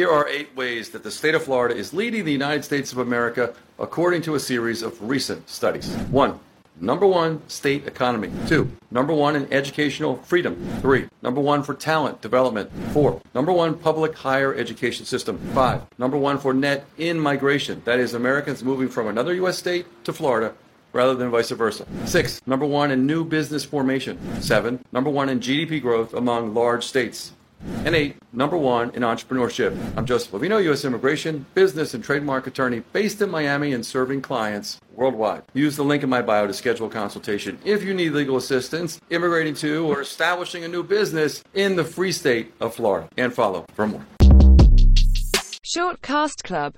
Here are eight ways that the state of Florida is leading the United States of America according to a series of recent studies. One, Number one, state economy. Two, number one in educational freedom. Three, number one for talent development. Four, number one public higher education system. Five, number one for net in migration. That is, Americans moving from another U.S. state to Florida rather than vice versa. Six, number one in new business formation. Seven, number one in GDP growth among large states. And eight, number one in entrepreneurship. I'm Joseph Bovino, U.S. Immigration, Business, and Trademark Attorney based in Miami and serving clients worldwide. Use the link in my bio to schedule a consultation if you need legal assistance immigrating to or establishing a new business in the free state of Florida. And follow for more. Shortcast Club